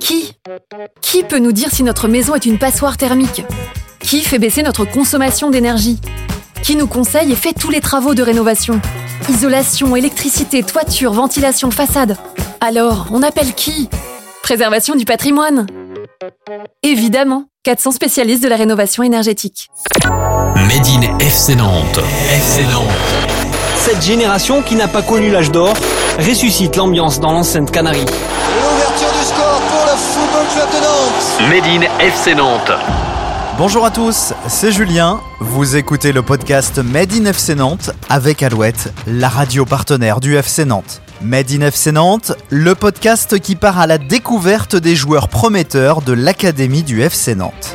Qui? Qui peut nous dire si notre maison est une passoire thermique? Qui fait baisser notre consommation d'énergie? Qui nous conseille et fait tous les travaux de rénovation? Isolation, électricité, toiture, ventilation, façade. Alors, on appelle qui? Préservation du patrimoine Évidemment, 400 spécialistes de la rénovation énergétique. Made in FC Nantes. FC Nantes. Cette génération qui n'a pas connu l'âge d'or ressuscite l'ambiance dans l'enceinte Canarie. Club de Nantes. Made in FC Nantes. Bonjour à tous, c'est Julien. Vous écoutez le podcast Made in FC Nantes avec Alouette, la radio partenaire du FC Nantes. Made in FC Nantes, le podcast qui part à la découverte des joueurs prometteurs de l'académie du FC Nantes.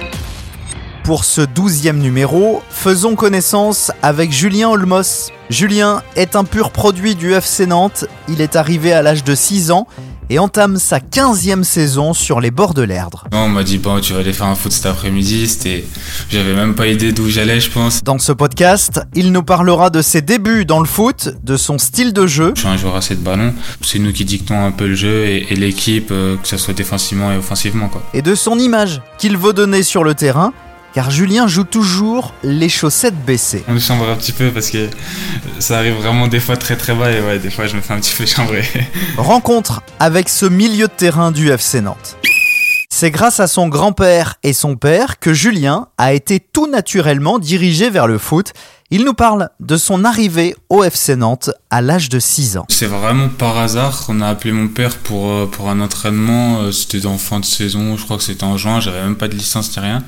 Pour ce douzième numéro, faisons connaissance avec Julien Olmos. Julien est un pur produit du FC Nantes, il est arrivé à l'âge de 6 ans et entame sa 15e saison sur les bords de l'Erdre. On m'a dit, bon, tu vas aller faire un foot cet après-midi, c'était... J'avais même pas idée d'où j'allais, je pense. Dans ce podcast, il nous parlera de ses débuts dans le foot, de son style de jeu. Je suis un joueur assez de ballon, c'est nous qui dictons un peu le jeu et, et l'équipe, euh, que ce soit défensivement et offensivement, quoi. Et de son image qu'il veut donner sur le terrain, car Julien joue toujours les chaussettes baissées. On me chambre un petit peu parce que ça arrive vraiment des fois très très bas et ouais, des fois je me fais un petit peu chambrer. Rencontre avec ce milieu de terrain du FC Nantes. C'est grâce à son grand-père et son père que Julien a été tout naturellement dirigé vers le foot. Il nous parle de son arrivée au FC Nantes à l'âge de 6 ans. C'est vraiment par hasard qu'on a appelé mon père pour, euh, pour un entraînement. Euh, C'était en fin de saison, je crois que c'était en juin, j'avais même pas de licence ni rien.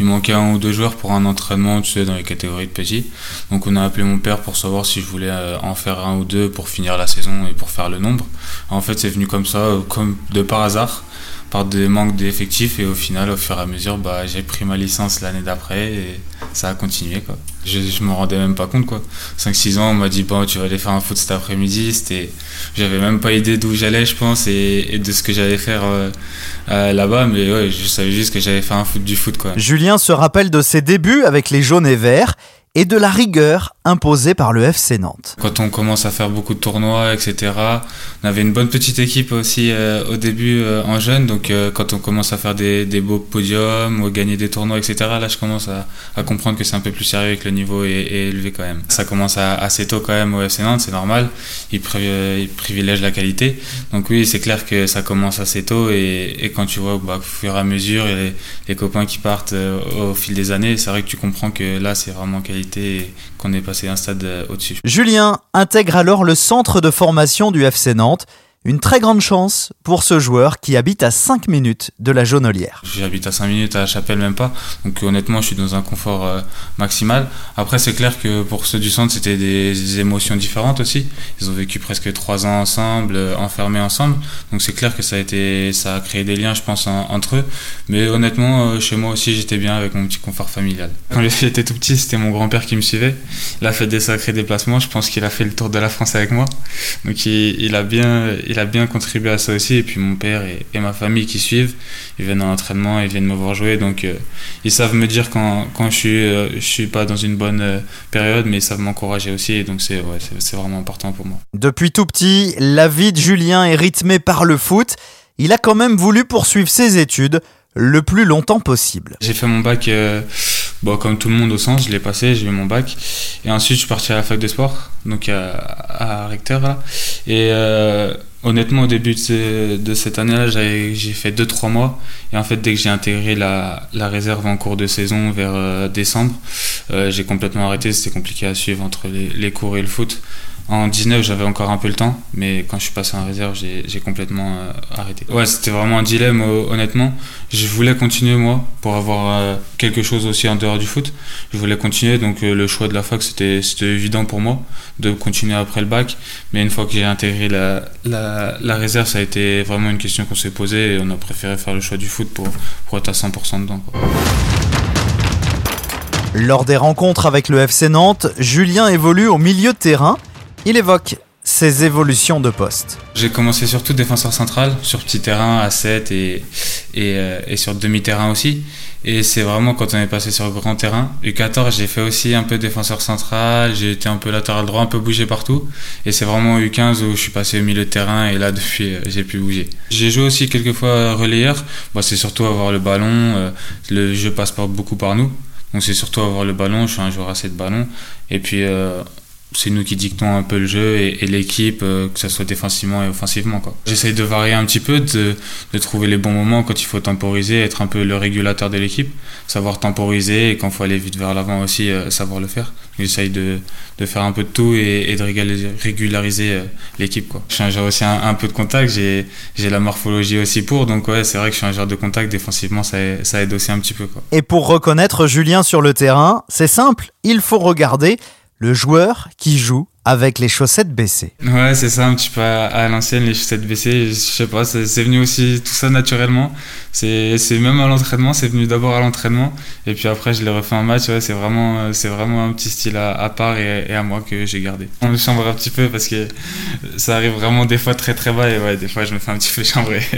Il manquait un ou deux joueurs pour un entraînement, tu sais, dans les catégories de petits. Donc on a appelé mon père pour savoir si je voulais euh, en faire un ou deux pour finir la saison et pour faire le nombre. En fait, c'est venu comme ça, comme de par hasard par des manques d'effectifs et au final au fur et à mesure bah, j'ai pris ma licence l'année d'après et ça a continué quoi. Je, je me rendais même pas compte quoi. 5-6 ans on m'a dit bon tu vas aller faire un foot cet après-midi, c'était j'avais même pas idée d'où j'allais je pense et, et, de ce que j'allais faire euh, euh, là-bas mais ouais, je savais juste que j'allais faire un foot du foot quoi. Julien se rappelle de ses débuts avec les jaunes et verts et de la rigueur imposée par le FC Nantes. Quand on commence à faire beaucoup de tournois, etc., on avait une bonne petite équipe aussi euh, au début euh, en jeune, donc euh, quand on commence à faire des, des, beaux podiums ou gagner des tournois, etc., là je commence à, à comprendre que c'est un peu plus sérieux et que le niveau est, est, élevé quand même. Ça commence assez tôt quand même au FC Nantes, c'est normal, ils, ils, privilègent la qualité, donc oui c'est clair que ça commence assez tôt et, et quand tu vois bah, au fur et à mesure les, les copains qui partent au fil des années, c'est vrai que tu comprends que là c'est vraiment qualité qu'on est passé un stade au-dessus. Julien intègre alors le centre de formation du FC Nantes. Une très grande chance pour ce joueur qui habite à 5 minutes de la Jaunelière. J'habite à 5 minutes à la Chapelle, même pas. Donc honnêtement, je suis dans un confort euh, maximal. Après, c'est clair que pour ceux du centre, c'était des, émotions différentes aussi. Ils ont vécu presque 3 ans ensemble, euh, enfermés ensemble. Donc c'est clair que ça a, créé des liens, je pense, en, entre eux. Mais honnêtement, euh, chez moi aussi, j'étais bien avec mon petit confort familial. Quand j'étais tout petit, c'était mon grand-père qui me suivait. Il a fait des sacrés déplacements. Je pense qu'il a fait le tour de la France avec moi. Donc il, a bien... il a bien contribué à ça aussi. Et puis mon père et, et ma famille qui suivent, ils viennent à l'entraînement, ils viennent me voir jouer. Donc euh, ils savent me dire quand, quand je suis, euh, je suis pas dans une bonne euh, période, mais ils savent m'encourager aussi. Et donc c'est ouais, vraiment important pour moi. Depuis tout petit, la vie de Julien est rythmée par le foot. Il a quand même voulu poursuivre ses études le plus longtemps possible. J'ai fait mon bac, bon, comme tout le monde au sens, je l'ai passé, j'ai eu mon bac. Et ensuite, je suis parti à la fac de sport, donc à, à Recteur. Là. Et honnêtement, au début de, cette année-là, j'ai fait 2-3 mois. Et en fait, dès que j'ai intégré la, réserve en cours de saison vers euh, décembre, j'ai complètement arrêté. C'était compliqué à suivre entre les cours et le foot. En 19, j'avais encore un peu le temps, mais quand je suis passé en réserve, j'ai complètement euh, arrêté. Ouais, c'était vraiment un dilemme, euh, honnêtement. Je voulais continuer, moi, pour avoir euh, quelque chose aussi en dehors du foot. Je voulais continuer, donc le choix de la fac, c'était évident pour moi de continuer après le bac. Mais une fois que j'ai intégré la, réserve, ça a été vraiment une question qu'on s'est posée et on a préféré faire le choix du foot pour, pour être à 100% dedans. Lors des rencontres avec le FC Nantes, Julien évolue au milieu de terrain. Il évoque ses évolutions de poste. J'ai commencé surtout défenseur central, sur petit terrain à 7 et, et, euh, et sur demi-terrain aussi. Et c'est vraiment quand on est passé sur grand terrain. U14, j'ai fait aussi un peu défenseur central, j'ai été un peu latéral droit, un peu bougé partout. Et c'est vraiment U15 où je suis passé au milieu de terrain et là depuis euh, j'ai pu bouger. J'ai joué aussi quelques fois relayeur. C'est surtout avoir le ballon. euh, Le jeu passe pas beaucoup par nous. Donc c'est surtout avoir le ballon. Je suis un joueur assez de ballon. Et puis euh, c'est nous qui dictons un peu le jeu et, l'équipe, euh, que ce soit défensivement et offensivement. J'essaye de varier un petit peu, de, de trouver les bons moments quand il faut temporiser, être un peu le régulateur de l'équipe, savoir temporiser et quand il faut aller vite vers l'avant aussi, euh, savoir le faire. J'essaye de, de faire un peu de tout et, de régulariser, euh, l'équipe. Je suis un joueur aussi un, peu de contact, j'ai la morphologie aussi pour, donc ouais, c'est vrai que je suis un joueur de contact, défensivement ça, aide aussi un petit peu. Et pour reconnaître Julien sur le terrain, c'est simple, il faut regarder le joueur qui joue avec les chaussettes baissées. Ouais, c'est ça, un petit peu à, à l'ancienne, les chaussettes baissées. Je sais pas, c'est venu aussi tout ça naturellement. C'est même à l'entraînement, c'est venu d'abord à l'entraînement. Et puis après, je l'ai refait en match. Ouais, c'est vraiment, euh, vraiment un petit style à, à part et, et à moi que j'ai gardé. On me chambre un petit peu parce que ça arrive vraiment des fois très très bas. Et ouais, des fois, je me fais un petit peu chambrer.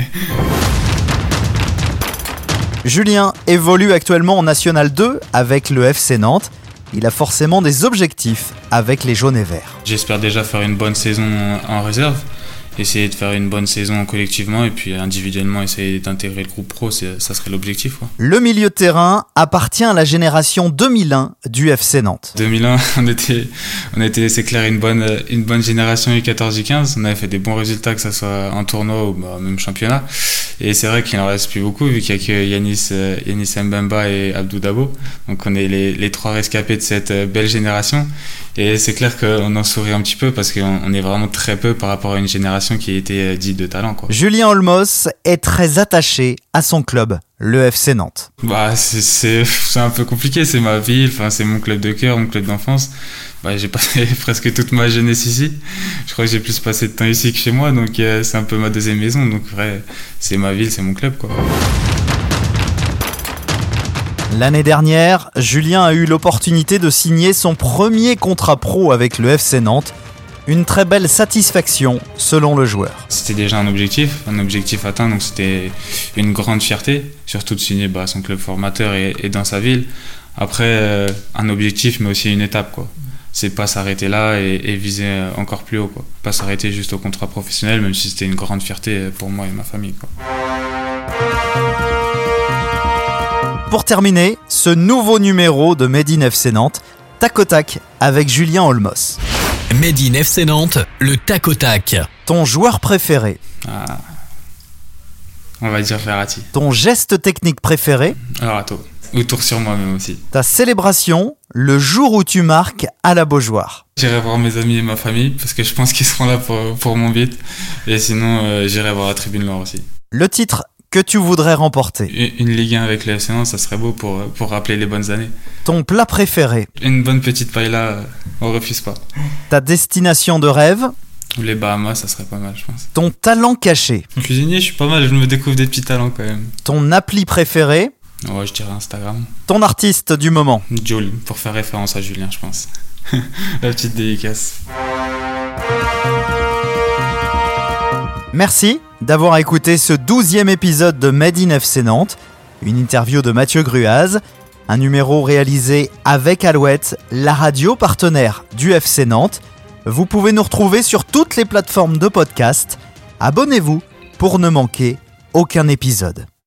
Julien évolue actuellement en National 2 avec le FC Nantes. Il a forcément des objectifs avec les jaunes et verts. J'espère déjà faire une bonne saison en réserve. Essayer de faire une bonne saison collectivement et puis individuellement essayer d'intégrer le groupe pro, ça serait l'objectif. quoi. Le milieu de terrain appartient à la génération 2001 du FC Nantes. 2001, on était, on était, c'est clair, une bonne, une bonne génération U14, U15. On avait fait des bons résultats, que ce soit en tournoi ou bah, même championnat. Et c'est vrai qu'il n'en reste plus beaucoup, vu qu'il n'y a que Yanis, euh, Yanis Mbemba et Abdou Dabo. Donc on est les, les trois rescapés de cette euh, belle génération. Et c'est clair qu'on en sourit un petit peu parce qu'on on est vraiment très peu par rapport à une génération qui a été euh, dite de talent. Quoi. Julien Olmos est très attaché à son club, le FC Nantes. Bah, c'est- un peu compliqué, c'est ma ville, c'est mon club de cœur, mon club d'enfance. Bah, j'ai passé presque toute ma jeunesse ici. Je crois que j'ai plus passé de temps ici que chez moi, donc euh, c'est un peu ma deuxième maison. Donc, vrai, c'est ma ville, c'est mon club, quoi. L'année dernière, Julien a eu l'opportunité de signer son premier contrat pro avec le FC Nantes. Une très belle satisfaction selon le joueur. C'était déjà un objectif, un objectif atteint, donc c'était une grande fierté, surtout de signer bah, son club formateur et, et dans sa ville. Après, euh, un objectif, mais aussi une étape, quoi. C'est pas s'arrêter là et, et viser encore plus haut, quoi. Pas s'arrêter juste au contrat professionnel, même si c'était une grande fierté pour moi et ma famille, quoi. Pour terminer, ce nouveau numéro de Made in FC Nantes, tac au tac avec Julien Olmos. Made in FC Nantes, le tac au tac. Ton joueur préféré, Ah. On va dire Ferrati. ton geste technique préféré, Alors, attends. Ou tour sur moi-même aussi. ta célébration le jour où tu marques à la Beaujoire. J'irai voir mes amis et ma famille, parce que je pense qu'ils seront là pour, pour mon beat. Et sinon, euh, j'irai voir la tribune Loire aussi. Le titre que tu voudrais remporter, Une, Ligue 1 avec le FC Nantes, ça serait beau pour, pour rappeler les bonnes années. ton plat préféré, Une bonne petite paella, euh, on refuse pas. ta destination de rêve, les Bahamas, ça serait pas mal, je pense. ton talent caché, Cuisinier, je suis pas mal, je me découvre des petits talents quand même. ton appli préféré, Ouais, je dirais Instagram. ton artiste du moment. Joel, pour faire référence à Julien, je pense. la petite dédicace. Merci d'avoir écouté ce douzième épisode de Made in FC Nantes, une interview de Mathieu Gruaz, un numéro réalisé avec Alouette, la radio partenaire du FC Nantes. Vous pouvez nous retrouver sur toutes les plateformes de podcast. Abonnez-vous pour ne manquer aucun épisode.